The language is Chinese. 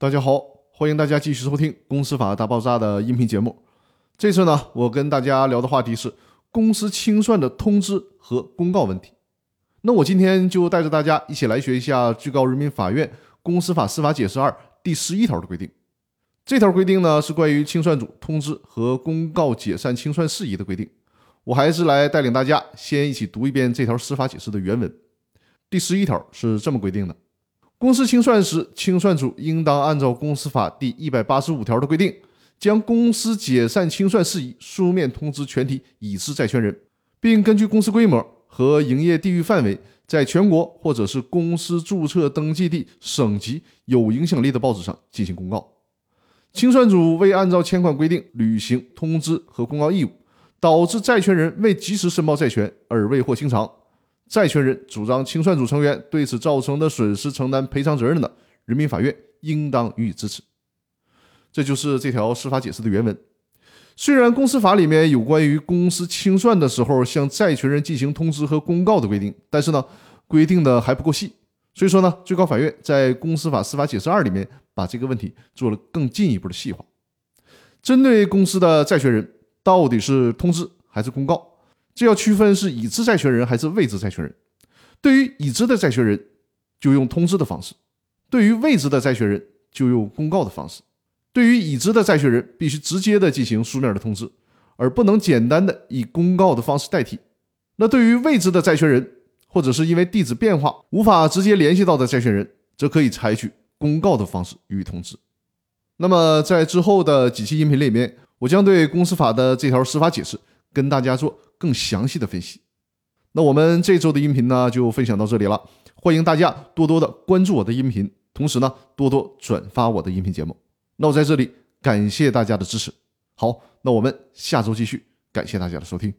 大家好，欢迎大家继续收听《公司法大爆炸》的音频节目。这次呢，我跟大家聊的话题是公司清算的通知和公告问题。那我今天就带着大家一起来学一下最高人民法院公司法司法解释二第十一条的规定。这条规定呢，是关于清算组通知和公告解散清算事宜的规定。我还是来带领大家先一起读一遍这条司法解释的原文。第十一条是这么规定的：公司清算时，清算组应当按照公司法第一百八十五条的规定，将公司解散清算事宜书面通知全体已知债权人，并根据公司规模和营业地域范围，在全国或者是公司注册登记地省级有影响力的报纸上进行公告。清算组未按照欠款规定履行通知和公告义务。导致债权人未及时申报债权而未获清偿，债权人主张清算组成员对此造成的损失承担赔偿责任的，人民法院应当予以支持。这就是这条司法解释的原文。虽然公司法里面有关于公司清算的时候向债权人进行通知和公告的规定，但是呢，规定的还不够细。所以说呢，最高法院在公司法司法解释二里面把这个问题做了更进一步的细化，针对公司的债权人。到底是通知还是公告？这要区分是已知债权人还是未知债权人。对于已知的债权人，就用通知的方式；对于未知的债权人，就用公告的方式。对于已知的债权人，必须直接的进行书面的通知，而不能简单的以公告的方式代替。那对于未知的债权人，或者是因为地址变化无法直接联系到的债权人，则可以采取公告的方式予以通知。那么在之后的几期音频里面。我将对公司法的这条司法解释跟大家做更详细的分析。那我们这周的音频呢，就分享到这里了。欢迎大家多多的关注我的音频，同时呢，多多转发我的音频节目。那我在这里感谢大家的支持。好，那我们下周继续，感谢大家的收听。